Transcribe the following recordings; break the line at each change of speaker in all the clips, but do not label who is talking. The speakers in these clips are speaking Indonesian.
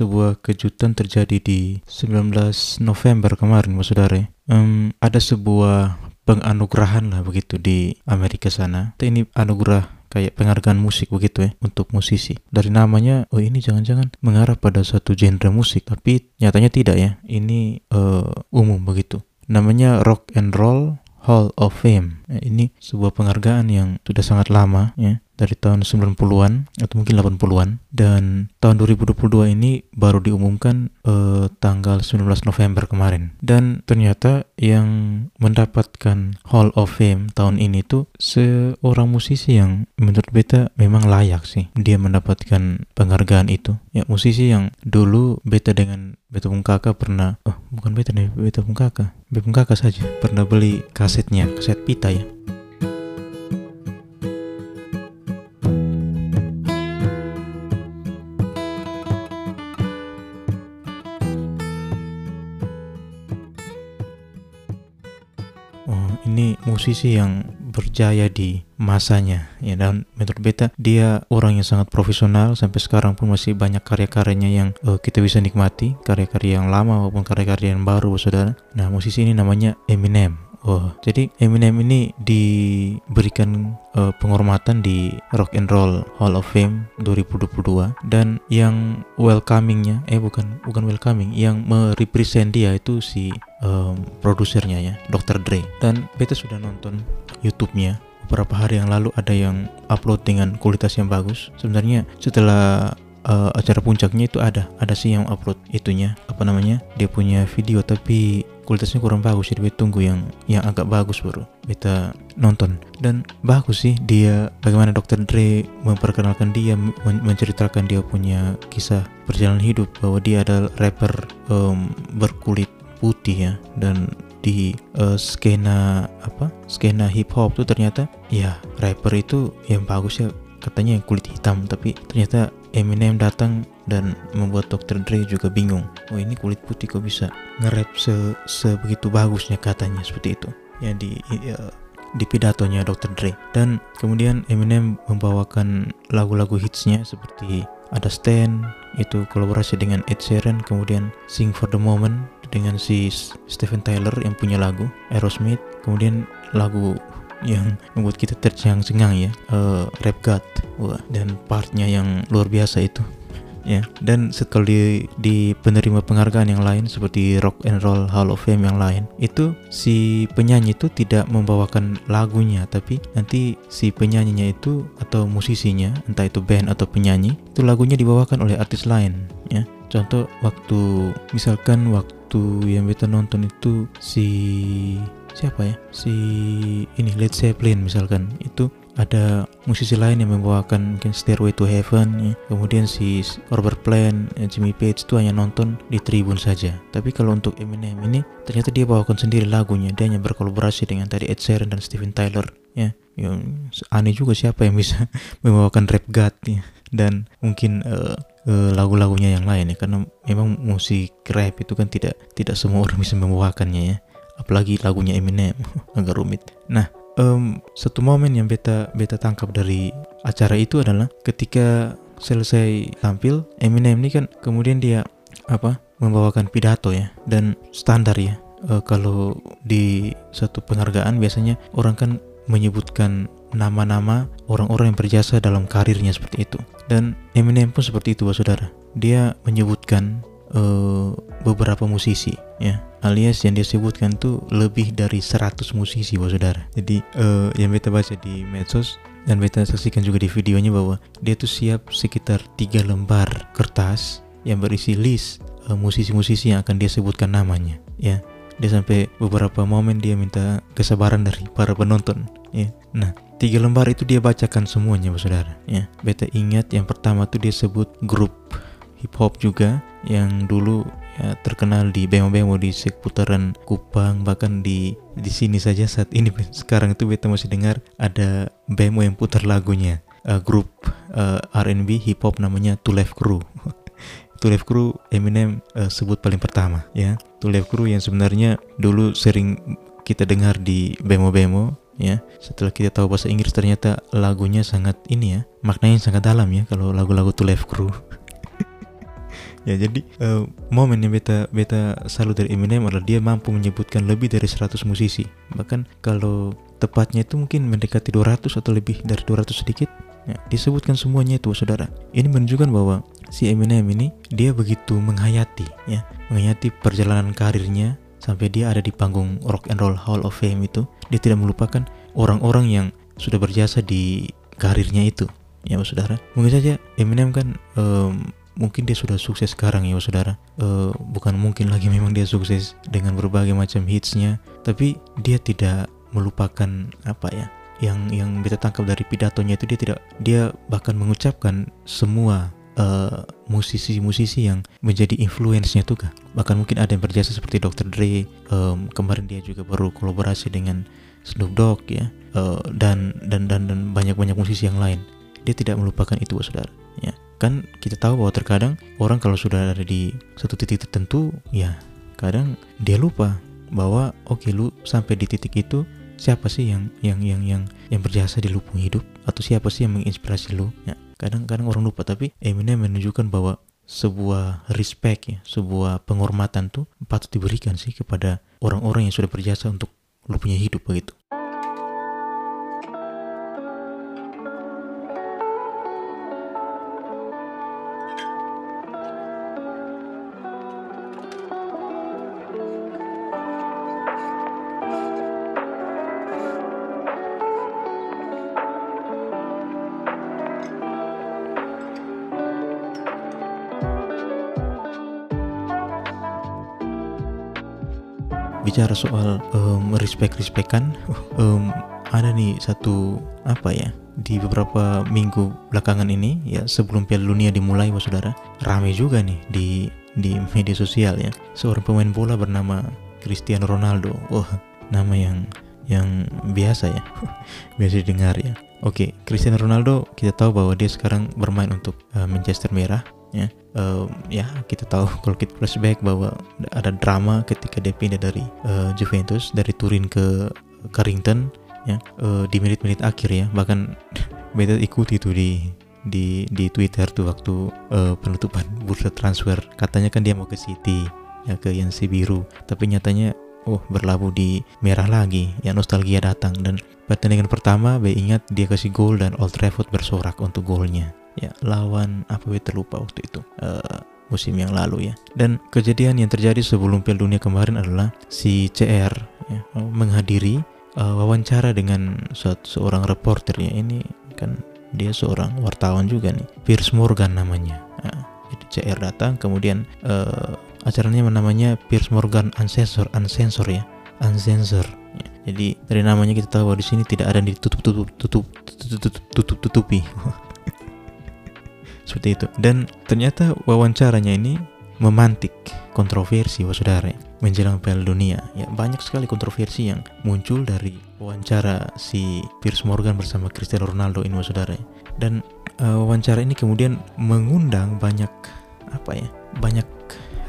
sebuah kejutan terjadi di 19 November kemarin, Mas Saudara. Um, ada sebuah penganugerahan lah begitu di Amerika sana. Ini anugerah kayak penghargaan musik begitu ya untuk musisi. Dari namanya, oh ini jangan-jangan mengarah pada satu genre musik, tapi nyatanya tidak ya. Ini uh, umum begitu. Namanya Rock and Roll Hall of Fame. Ini sebuah penghargaan yang sudah sangat lama ya dari tahun 90-an atau mungkin 80-an dan tahun 2022 ini baru diumumkan eh, tanggal 19 November kemarin. Dan ternyata yang mendapatkan Hall of Fame tahun ini tuh seorang musisi yang menurut beta memang layak sih dia mendapatkan penghargaan itu. Ya musisi yang dulu beta dengan beta pun kakak pernah oh bukan beta nih beta pun kakak beta pun kakak saja pernah beli kasetnya kaset pita ya musisi yang berjaya di masanya. Ya dan menurut beta dia orang yang sangat profesional. Sampai sekarang pun masih banyak karya-karyanya yang uh, kita bisa nikmati. Karya-karya yang lama maupun karya-karya yang baru saudara. Nah musisi ini namanya Eminem Oh, jadi Eminem ini diberikan uh, penghormatan di Rock and Roll Hall of Fame 2022 dan yang welcomingnya, eh bukan bukan welcoming, yang merepresent dia itu si um, produsernya ya, Dr. Dre. Dan beta sudah nonton YouTube-nya beberapa hari yang lalu ada yang upload dengan kualitas yang bagus. Sebenarnya setelah uh, acara puncaknya itu ada, ada sih yang upload itunya apa namanya dia punya video tapi kualitasnya kurang bagus jadi beta tunggu yang yang agak bagus baru beta nonton dan bagus sih dia bagaimana Dr. Dre memperkenalkan dia men menceritakan dia punya kisah perjalanan hidup bahwa dia adalah rapper um, berkulit putih ya dan di uh, skena apa skena hip hop tuh ternyata ya rapper itu yang bagus ya katanya yang kulit hitam tapi ternyata Eminem datang dan membuat Dr. Dre juga bingung. Oh ini kulit putih kok bisa nge-rap se sebegitu bagusnya katanya seperti itu. Ya di ya, di pidatonya Dr. Dre. Dan kemudian Eminem membawakan lagu-lagu hitsnya seperti ada Stand itu kolaborasi dengan Ed Sheeran, kemudian Sing for the Moment dengan si Steven Tyler yang punya lagu Aerosmith, kemudian lagu yang membuat kita tercengang-cengang ya uh, Rap God Wah, dan partnya yang luar biasa itu ya dan setelah di, penerima penghargaan yang lain seperti Rock and Roll Hall of Fame yang lain itu si penyanyi itu tidak membawakan lagunya tapi nanti si penyanyinya itu atau musisinya entah itu band atau penyanyi itu lagunya dibawakan oleh artis lain ya. Contoh waktu misalkan waktu yang kita nonton itu si siapa ya? Si ini Led Zeppelin misalkan itu ada musisi lain yang membawakan mungkin Stairway to Heaven ya. kemudian si Robert Plant Jimmy Page itu hanya nonton di tribun saja. Tapi kalau untuk Eminem ini ternyata dia bawakan sendiri lagunya. Dia hanya berkolaborasi dengan tadi Ed Sheeran dan Steven Tyler ya. Yang aneh juga siapa yang bisa membawakan rap god ya. Dan mungkin uh, lagu-lagunya yang lain ya. Karena memang musik rap itu kan tidak tidak semua orang bisa membawakannya ya. Apalagi lagunya Eminem agak rumit. Nah um, satu momen yang beta beta tangkap dari acara itu adalah ketika selesai tampil Eminem ini kan kemudian dia apa membawakan pidato ya dan standar ya. Uh, kalau di satu penghargaan biasanya orang kan menyebutkan nama-nama orang-orang yang berjasa dalam karirnya seperti itu. Dan Eminem pun seperti itu saudara. Dia menyebutkan uh, beberapa musisi ya alias yang dia sebutkan tuh lebih dari 100 musisi bos saudara. Jadi uh, yang beta baca di medsos dan beta saksikan juga di videonya bahwa dia tuh siap sekitar tiga lembar kertas yang berisi list eh, musisi-musisi yang akan dia sebutkan namanya ya. Dia sampai beberapa momen dia minta kesabaran dari para penonton ya. Nah tiga lembar itu dia bacakan semuanya saudara ya. Beta ingat yang pertama tuh dia sebut grup hip hop juga yang dulu ya, terkenal di bemo-bemo di seputaran Kupang bahkan di di sini saja saat ini sekarang itu beta masih dengar ada bemo yang putar lagunya uh, grup uh, R&B hip hop namanya Two Life Crew. Two Life Crew Eminem uh, sebut paling pertama ya. Two Life Crew yang sebenarnya dulu sering kita dengar di bemo-bemo ya. Setelah kita tahu bahasa Inggris ternyata lagunya sangat ini ya maknanya sangat dalam ya kalau lagu-lagu Two Life Crew ya jadi uh, momen yang beta beta salut dari Eminem adalah dia mampu menyebutkan lebih dari 100 musisi. Bahkan kalau tepatnya itu mungkin mendekati 200 atau lebih dari 200 sedikit ya, disebutkan semuanya itu saudara. Ini menunjukkan bahwa si Eminem ini dia begitu menghayati ya menghayati perjalanan karirnya sampai dia ada di panggung Rock and Roll Hall of Fame itu. Dia tidak melupakan orang-orang yang sudah berjasa di karirnya itu. Ya saudara. Mungkin saja Eminem kan um, mungkin dia sudah sukses sekarang ya saudara. Uh, bukan mungkin lagi memang dia sukses dengan berbagai macam hitsnya. Tapi dia tidak melupakan apa ya yang yang kita tangkap dari pidatonya itu dia tidak dia bahkan mengucapkan semua uh, musisi-musisi yang menjadi influence-nya tuh kah? Bahkan mungkin ada yang berjasa seperti Dr. Dre um, kemarin dia juga baru kolaborasi dengan Snoop Dogg ya uh, dan dan dan dan banyak-banyak musisi yang lain. Dia tidak melupakan itu saudara ya kan kita tahu bahwa terkadang orang kalau sudah ada di satu titik tertentu ya kadang dia lupa bahwa oke okay, lu sampai di titik itu siapa sih yang yang yang yang yang berjasa di lupung hidup? Atau siapa sih yang menginspirasi lu? Ya kadang-kadang orang lupa tapi Eminem menunjukkan bahwa sebuah respect ya sebuah penghormatan tuh patut diberikan sih kepada orang-orang yang sudah berjasa untuk lu punya hidup begitu bicara soal um, respect-respectan, um, ada nih satu apa ya di beberapa minggu belakangan ini ya sebelum Piala Dunia dimulai, mas saudara, rame juga nih di di media sosial ya seorang pemain bola bernama Cristiano Ronaldo. Wah, nama yang yang biasa ya, biasa didengar ya. Oke, Cristiano Ronaldo kita tahu bahwa dia sekarang bermain untuk uh, Manchester Merah ya um, ya kita tahu kalau kita flashback bahwa ada drama ketika dia pindah dari uh, Juventus dari Turin ke Carrington ya uh, di menit-menit akhir ya. Bahkan beda ikuti itu di di di Twitter tuh waktu uh, penutupan bursa transfer. Katanya kan dia mau ke City ya ke yang si biru. Tapi nyatanya oh berlabuh di merah lagi. Ya nostalgia datang. Dan pertandingan pertama be ingat dia kasih gol dan Old Trafford bersorak untuk golnya ya lawan apa terlupa waktu itu uh, musim yang lalu ya. Dan kejadian yang terjadi sebelum Piala Dunia kemarin adalah si CR ya, menghadiri uh, wawancara dengan seorang reporter ya. Ini kan dia seorang wartawan juga nih Piers Morgan namanya. Nah, jadi CR datang kemudian uh, acaranya namanya Piers Morgan Unsensor Unsensor ya Unsensor. Ya. jadi dari namanya kita tahu bahwa di sini tidak ada yang ditutup tutup tutup tutup tutup, tutup tutupi seperti itu. Dan ternyata wawancaranya ini memantik kontroversi saudara menjelang Piala Dunia. Ya banyak sekali kontroversi yang muncul dari wawancara si Piers Morgan bersama Cristiano Ronaldo ini saudara. Dan uh, wawancara ini kemudian mengundang banyak apa ya banyak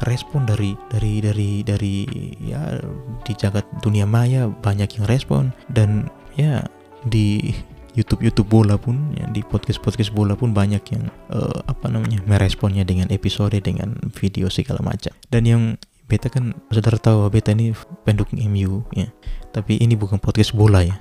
respon dari dari dari dari ya di jagat dunia maya banyak yang respon. Dan ya di YouTube YouTube bola pun ya, di podcast podcast bola pun banyak yang uh, apa namanya meresponnya dengan episode dengan video segala macam. Dan yang beta kan saudara tahu beta ini pendukung MU ya. Tapi ini bukan podcast bola ya.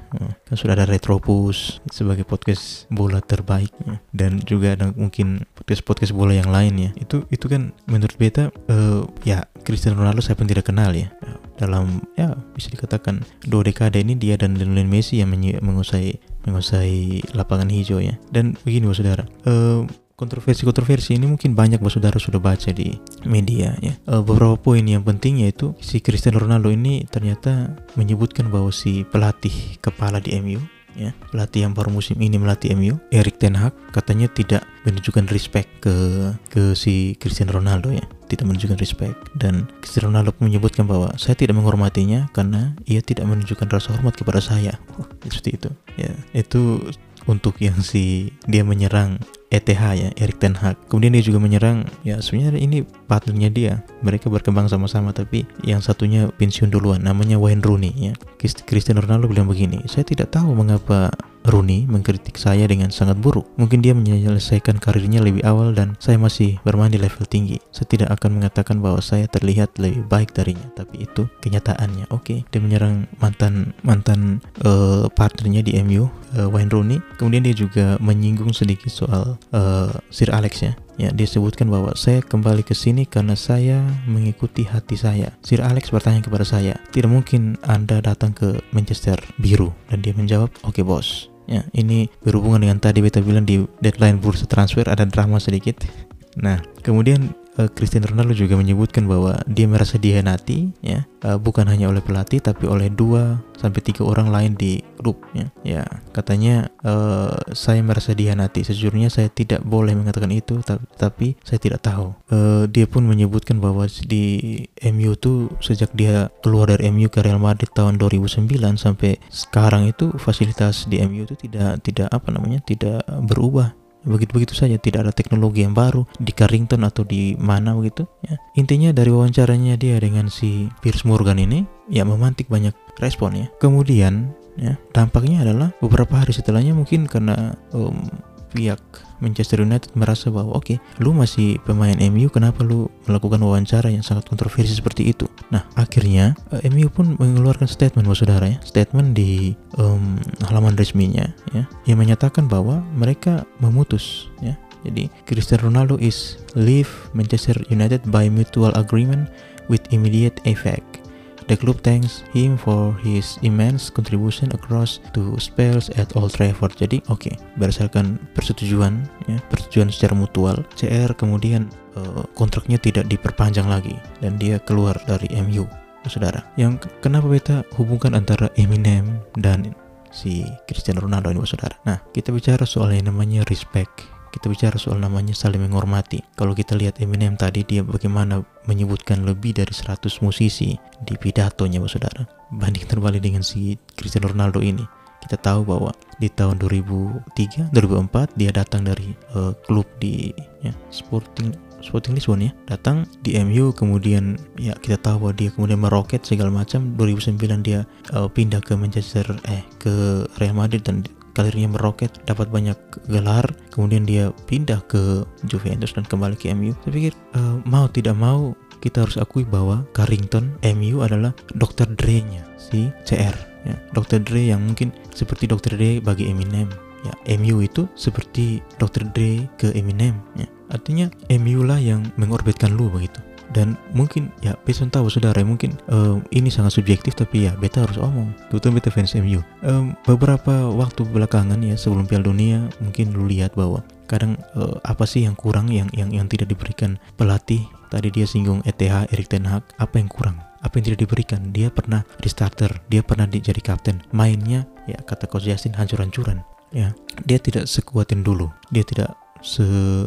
Kan sudah ada Retropus sebagai podcast bola terbaik ya. dan juga ada mungkin podcast podcast bola yang lain ya. Itu itu kan menurut beta uh, ya Cristiano Ronaldo saya pun tidak kenal ya. Dalam ya bisa dikatakan dua dekade ini dia dan Lionel Messi yang menguasai menguasai lapangan hijau ya. Dan begini bos saudara, uh, kontroversi-kontroversi ini mungkin banyak bos saudara sudah baca di media ya. Uh, beberapa poin yang penting yaitu si Cristiano Ronaldo ini ternyata menyebutkan bahwa si pelatih kepala di MU ya pelatih yang baru musim ini melatih MU Erik Ten Hag katanya tidak menunjukkan respect ke ke si Cristiano Ronaldo ya tidak menunjukkan respect. Dan Cristiano Ronaldo menyebutkan bahwa saya tidak menghormatinya karena ia tidak menunjukkan rasa hormat kepada saya. Oh, seperti itu. Ya itu untuk yang si dia menyerang ETH ya Erik Ten Hag. Kemudian dia juga menyerang ya sebenarnya ini partnernya dia mereka berkembang sama-sama tapi yang satunya pensiun duluan namanya Wayne Rooney ya Cristiano Ronaldo bilang begini saya tidak tahu mengapa Rooney mengkritik saya dengan sangat buruk. Mungkin dia menyelesaikan karirnya lebih awal dan saya masih bermain di level tinggi. Saya tidak akan mengatakan bahwa saya terlihat lebih baik darinya, tapi itu kenyataannya. Oke, okay. dia menyerang mantan mantan uh, partnernya di MU, uh, eh, Wayne Rooney. Kemudian dia juga menyinggung sedikit soal uh, Sir Alex ya. Ya, dia sebutkan bahwa saya kembali ke sini karena saya mengikuti hati saya. Sir Alex bertanya kepada saya, tidak mungkin Anda datang ke Manchester biru. Dan dia menjawab, oke okay, bos. Ya, ini berhubungan dengan tadi beta bilang di deadline bursa transfer ada drama sedikit. Nah, kemudian Cristiano Ronaldo juga menyebutkan bahwa dia merasa dihianati ya uh, bukan hanya oleh pelatih tapi oleh dua sampai tiga orang lain di klub ya. Ya, katanya uh, saya merasa dihianati. Sejujurnya saya tidak boleh mengatakan itu tapi, tapi saya tidak tahu. Uh, dia pun menyebutkan bahwa di MU tuh sejak dia keluar dari MU ke Real Madrid tahun 2009 sampai sekarang itu fasilitas di MU itu tidak tidak apa namanya tidak berubah begitu-begitu saja tidak ada teknologi yang baru di Carrington atau di mana begitu ya. Intinya dari wawancaranya dia dengan si Piers Morgan ini ya memantik banyak respon ya. Kemudian ya dampaknya adalah beberapa hari setelahnya mungkin karena um, pihak Manchester United merasa bahwa oke, okay, lu masih pemain MU, kenapa lu melakukan wawancara yang sangat kontroversi seperti itu? Nah, akhirnya uh, eh, MU pun mengeluarkan statement, bos saudara ya, statement di um, halaman resminya ya, yang menyatakan bahwa mereka memutus ya. Jadi Cristiano Ronaldo is leave Manchester United by mutual agreement with immediate effect. The club thanks him for his immense contribution across two spells at Old Trafford. Jadi oke, okay, berdasarkan persetujuan ya, persetujuan secara mutual, CR kemudian uh, kontraknya tidak diperpanjang lagi dan dia keluar dari MU. Saudara, yang kenapa beta hubungkan antara Eminem dan si Cristiano Ronaldo ini, saudara? Nah, kita bicara soal yang namanya respect kita bicara soal namanya saling menghormati. Kalau kita lihat Eminem tadi dia bagaimana menyebutkan lebih dari 100 musisi di pidatonya saudara. Banding terbalik dengan si Cristiano Ronaldo ini. Kita tahu bahwa di tahun 2003, 2004 dia datang dari uh, klub di ya, Sporting Sporting Lisbon ya datang di MU kemudian ya kita tahu bahwa dia kemudian meroket segala macam 2009 dia uh, pindah ke Manchester eh ke Real Madrid dan karirnya meroket, dapat banyak gelar, kemudian dia pindah ke Juventus dan kembali ke MU. Saya pikir uh, mau tidak mau kita harus akui bahwa Carrington MU adalah Dr. Dre-nya si CR. Ya, Dr. Dre yang mungkin seperti Dr. Dre bagi Eminem. Ya, MU itu seperti Dr. Dre ke Eminem. Ya. Artinya MU lah yang mengorbitkan lu begitu dan mungkin ya Peson tahu saudara mungkin um, ini sangat subjektif tapi ya beta harus omong. Terutama beta fans MU um, beberapa waktu belakangan ya sebelum Piala Dunia mungkin lu lihat bahwa kadang uh, apa sih yang kurang yang yang yang tidak diberikan pelatih? Tadi dia singgung ETH Erik Ten Hag. Apa yang kurang? Apa yang tidak diberikan? Dia pernah di starter dia pernah jadi kapten. Mainnya ya kata Coach Justin hancur-hancuran. Ya dia tidak sekuat yang dulu. Dia tidak se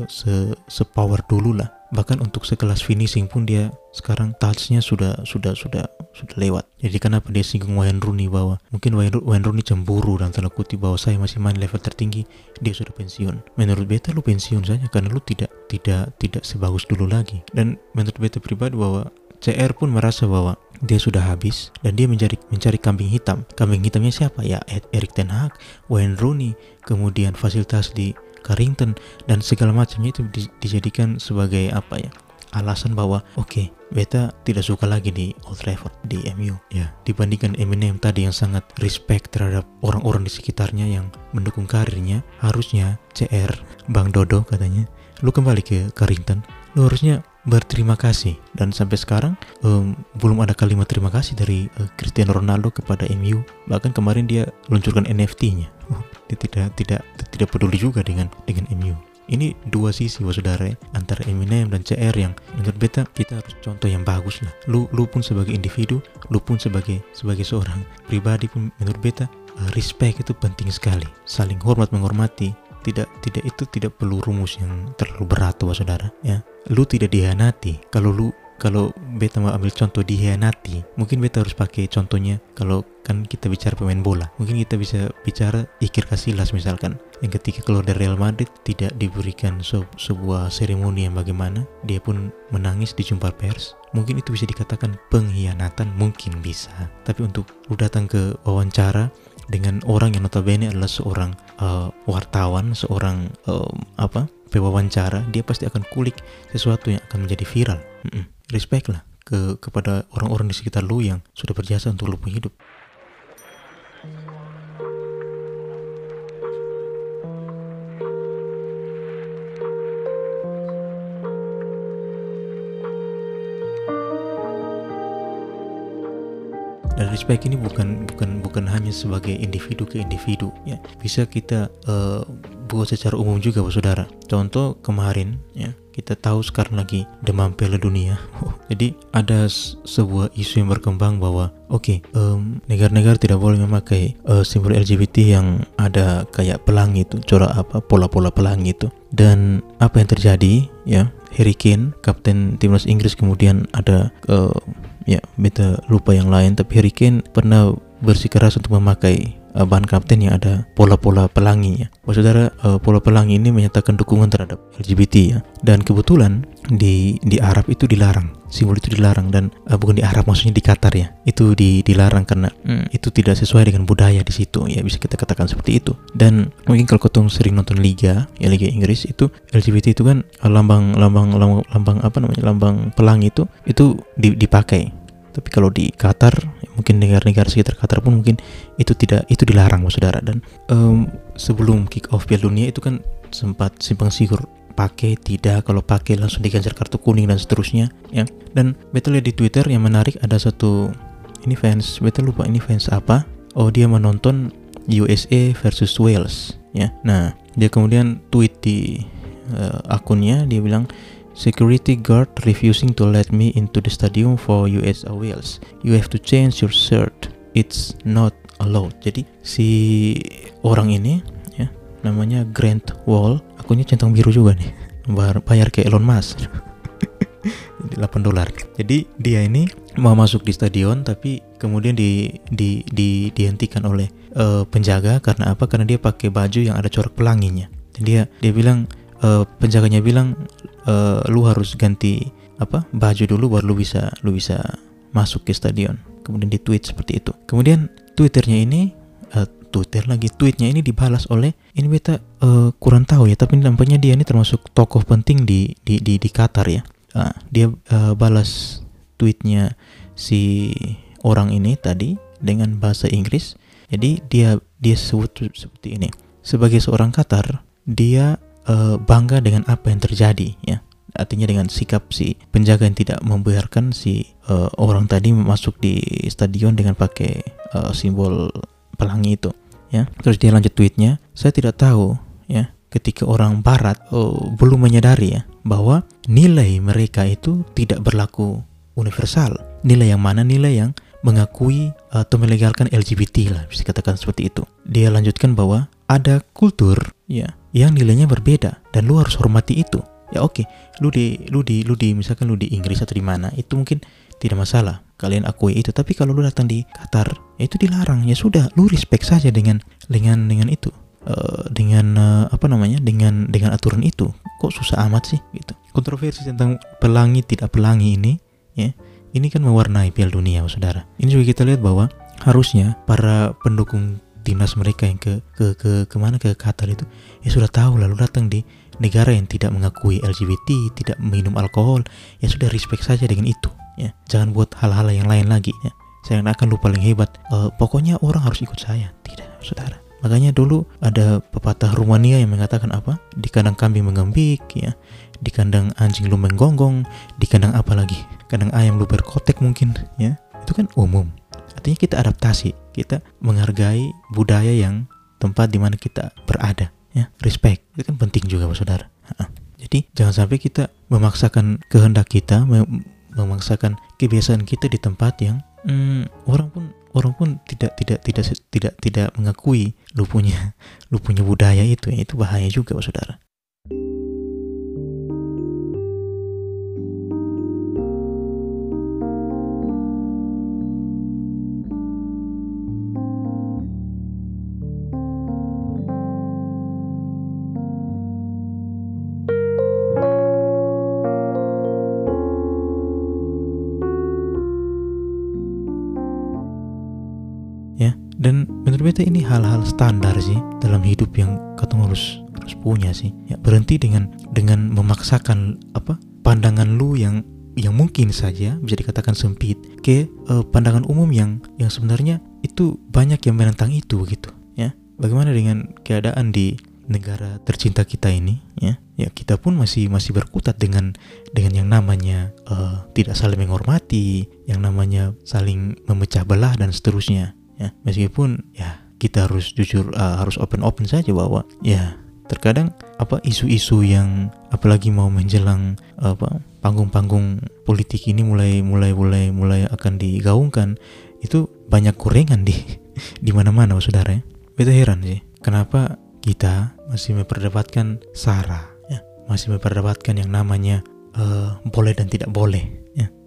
se se power dulu lah bahkan untuk sekelas finishing pun dia sekarang touchnya sudah sudah sudah sudah lewat jadi kenapa dia singgung Wayne Rooney bahwa mungkin Wayne, Rooney cemburu dan tanda kutip bahwa saya masih main level tertinggi dia sudah pensiun menurut beta lu pensiun saja karena lu tidak tidak tidak sebagus dulu lagi dan menurut beta pribadi bahwa CR pun merasa bahwa dia sudah habis dan dia mencari mencari kambing hitam. Kambing hitamnya siapa? Ya Erik Ten Hag, Wayne Rooney, kemudian fasilitas di Carrington dan segala macamnya itu di, dijadikan sebagai apa ya alasan bahwa oke okay, beta tidak suka lagi di Old Trafford di MU ya dibandingkan Eminem tadi yang sangat respect terhadap orang-orang di sekitarnya yang mendukung karirnya harusnya CR Bang Dodo katanya lu kembali ke Carrington lu harusnya berterima kasih. Dan sampai sekarang um, belum ada kalimat terima kasih dari uh, Cristiano Ronaldo kepada MU bahkan kemarin dia luncurkan NFT-nya uh, dia tidak tidak tidak peduli juga dengan dengan MU ini dua sisi wah saudara ya, antara Eminem dan CR yang menurut beta kita harus contoh yang bagus lah. Lu lu pun sebagai individu lu pun sebagai sebagai seorang pribadi pun menurut beta uh, respect itu penting sekali. Saling hormat menghormati tidak tidak itu tidak perlu rumus yang terlalu berat tuh saudara ya. Lu tidak dihianati kalau lu kalau beta mau ambil contoh dihianati mungkin beta harus pakai contohnya kalau kan kita bicara pemain bola. Mungkin kita bisa bicara Iker Casillas misalkan yang ketika keluar dari Real Madrid tidak diberikan se sebuah seremoni yang bagaimana dia pun menangis di jumpa pers. Mungkin itu bisa dikatakan pengkhianatan mungkin bisa. Tapi untuk lu datang ke wawancara dengan orang yang notabene adalah seorang uh, wartawan seorang uh, apa pewawancara dia pasti akan kulik sesuatu yang akan menjadi viral mm -mm. respect lah ke kepada orang-orang di sekitar lu yang sudah berjasa untuk lu hidup respect ini bukan bukan bukan hanya sebagai individu ke individu ya. Bisa kita uh, buat secara umum juga Pak Saudara. Contoh kemarin ya kita tahu sekarang lagi demam Piala Dunia. Jadi ada sebuah isu yang berkembang bahwa oke okay, um, negara-negara tidak boleh memakai uh, simbol LGBT yang ada kayak pelangi itu corak apa pola-pola pelangi itu. Dan apa yang terjadi ya Harry Kane kapten timnas Inggris kemudian ada uh, ya beta lupa yang lain tapi Harry Kane pernah bersikeras untuk memakai uh, bahan kapten yang ada pola-pola pelangi ya. Saudara uh, pola pelangi ini menyatakan dukungan terhadap LGBT ya. Dan kebetulan di di Arab itu dilarang. Simbol itu dilarang dan uh, bukan di Arab maksudnya di Qatar ya. Itu di dilarang karena hmm, itu tidak sesuai dengan budaya di situ ya bisa kita katakan seperti itu. Dan mungkin kalau ketong sering nonton liga ya liga Inggris itu LGBT itu kan lambang lambang lambang, lambang apa namanya lambang pelangi itu itu dipakai tapi kalau di Qatar mungkin negara-negara sekitar Qatar pun mungkin itu tidak itu dilarang saudara. Dan um, sebelum kick off Piala Dunia itu kan sempat simpang siur pakai tidak. Kalau pakai langsung diganjar kartu kuning dan seterusnya ya. Dan betul lihat di Twitter yang menarik ada satu ini fans betul lupa ini fans apa? Oh dia menonton USA versus Wales ya. Nah dia kemudian tweet di uh, akunnya dia bilang Security guard refusing to let me into the stadium for US Wales. You have to change your shirt. It's not allowed. Jadi si orang ini ya namanya Grant Wall, akunnya centang biru juga nih. Bayar, ke Elon Musk. 8 dolar. Jadi dia ini mau masuk di stadion tapi kemudian di, di, di dihentikan oleh uh, penjaga karena apa? Karena dia pakai baju yang ada corak pelanginya. Dan dia dia bilang uh, penjaganya bilang uh, lu harus ganti apa baju dulu baru lu bisa lu bisa masuk ke stadion. Kemudian di tweet seperti itu. Kemudian twitternya ini uh, twitter lagi tweetnya ini dibalas oleh ini beta uh, kurang tahu ya tapi nampaknya dia ini termasuk tokoh penting di di di, di Qatar ya. Uh, dia uh, balas tweetnya si orang ini tadi dengan bahasa Inggris. Jadi dia dia sebut seperti ini. Sebagai seorang Qatar dia uh, bangga dengan apa yang terjadi ya. Artinya dengan sikap si penjaga yang tidak membiarkan si uh, orang tadi masuk di stadion dengan pakai uh, simbol pelangi itu ya. Terus dia lanjut tweetnya saya tidak tahu ya ketika orang barat uh, belum menyadari ya bahwa nilai mereka itu tidak berlaku universal. Nilai yang mana? Nilai yang mengakui atau melegalkan LGBT lah bisa katakan seperti itu. Dia lanjutkan bahwa ada kultur ya yang nilainya berbeda dan lu harus hormati itu. Ya oke okay. lu di lu di lu di misalkan lu di Inggris atau di mana itu mungkin tidak masalah kalian akui itu. Tapi kalau lu datang di Qatar ya itu dilarang. Ya sudah lu respect saja dengan dengan dengan itu. Uh, dengan uh, apa namanya dengan dengan aturan itu. Kok susah amat sih gitu. Kontroversi tentang pelangi tidak pelangi ini ya ini kan mewarnai Piala Dunia saudara. Ini juga kita lihat bahwa harusnya para pendukung timnas mereka yang ke ke ke ke mana ke Qatar itu ya sudah tahu lalu datang di negara yang tidak mengakui LGBT tidak minum alkohol ya sudah respect saja dengan itu ya. Jangan buat hal-hal yang lain lagi ya. Saya akan lupa paling hebat. Uh, pokoknya orang harus ikut saya. Tidak saudara. Makanya dulu ada pepatah Rumania yang mengatakan apa? Di kandang kambing mengembik ya. Di kandang anjing lu menggonggong di kandang apa lagi? Kandang ayam lu berkotek mungkin ya. Itu kan umum. Artinya kita adaptasi, kita menghargai budaya yang tempat di mana kita berada, ya. Respect itu kan penting juga, Pak Saudara. Jadi jangan sampai kita memaksakan kehendak kita, memaksakan kebiasaan kita di tempat yang hmm, orang pun orang pun tidak tidak tidak tidak tidak mengakui lu punya lu punya budaya itu ya itu bahaya juga Pak Saudara. Beta ini hal-hal standar sih dalam hidup yang ketemu harus harus punya sih. Ya berhenti dengan dengan memaksakan apa pandangan lu yang yang mungkin saja bisa dikatakan sempit ke uh, pandangan umum yang yang sebenarnya itu banyak yang menentang itu gitu ya. Bagaimana dengan keadaan di negara tercinta kita ini ya? Ya kita pun masih masih berkutat dengan dengan yang namanya uh, tidak saling menghormati yang namanya saling memecah belah dan seterusnya ya meskipun ya kita harus jujur uh, harus open open saja bahwa ya terkadang apa isu-isu yang apalagi mau menjelang apa panggung-panggung politik ini mulai mulai mulai mulai akan digaungkan itu banyak kurengan di di mana-mana saudara ya. Beta heran sih kenapa kita masih memperdebatkan sara ya masih memperdebatkan yang namanya uh, boleh dan tidak boleh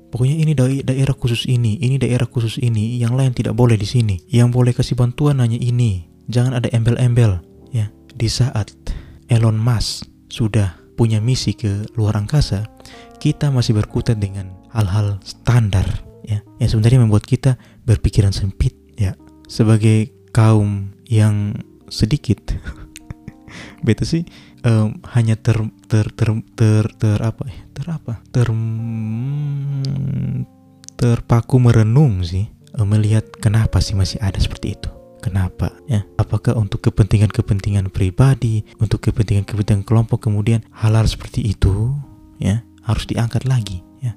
pokoknya ini da daerah khusus ini ini daerah khusus ini yang lain tidak boleh di sini. Yang boleh kasih bantuan hanya ini. Jangan ada embel-embel ya. Di saat Elon Musk sudah punya misi ke luar angkasa, kita masih berkutat dengan hal-hal standar ya. Yang sebenarnya membuat kita berpikiran sempit ya. Sebagai kaum yang sedikit beta sih um, hanya ter ter ter ter, ter apa ya ter apa ter terpaku merenung sih melihat kenapa sih masih ada seperti itu Kenapa? Ya, apakah untuk kepentingan-kepentingan pribadi, untuk kepentingan-kepentingan kelompok kemudian hal-hal seperti itu ya harus diangkat lagi ya.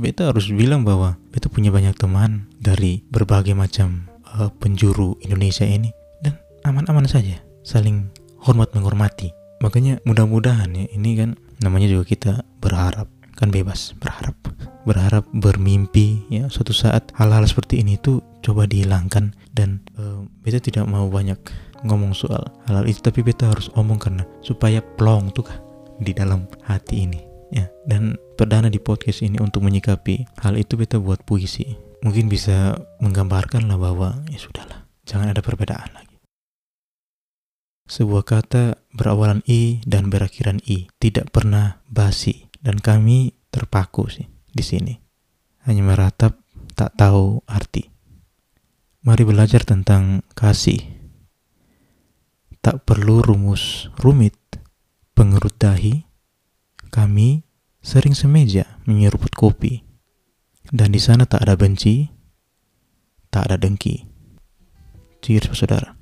Beta harus bilang bahwa beta punya banyak teman dari berbagai macam uh, penjuru Indonesia ini dan aman-aman saja, saling hormat menghormati. Makanya mudah-mudahan ya ini kan namanya juga kita berharap kan bebas berharap berharap bermimpi ya suatu saat hal-hal seperti ini tuh coba dihilangkan dan uh, beta tidak mau banyak ngomong soal hal-hal itu tapi beta harus omong karena supaya plong tuh kah di dalam hati ini ya. Dan perdana di podcast ini untuk menyikapi hal itu beta buat puisi. Mungkin bisa menggambarkan lah bahwa ya sudahlah jangan ada perbedaan lagi. Sebuah kata berawalan i dan berakhiran i tidak pernah basi dan kami terpaku sih di sini hanya meratap tak tahu arti Mari belajar tentang kasih. Tak perlu rumus rumit, pengerut dahi. Kami sering semeja menyeruput kopi. Dan di sana tak ada benci, tak ada dengki. Cheers, saudara.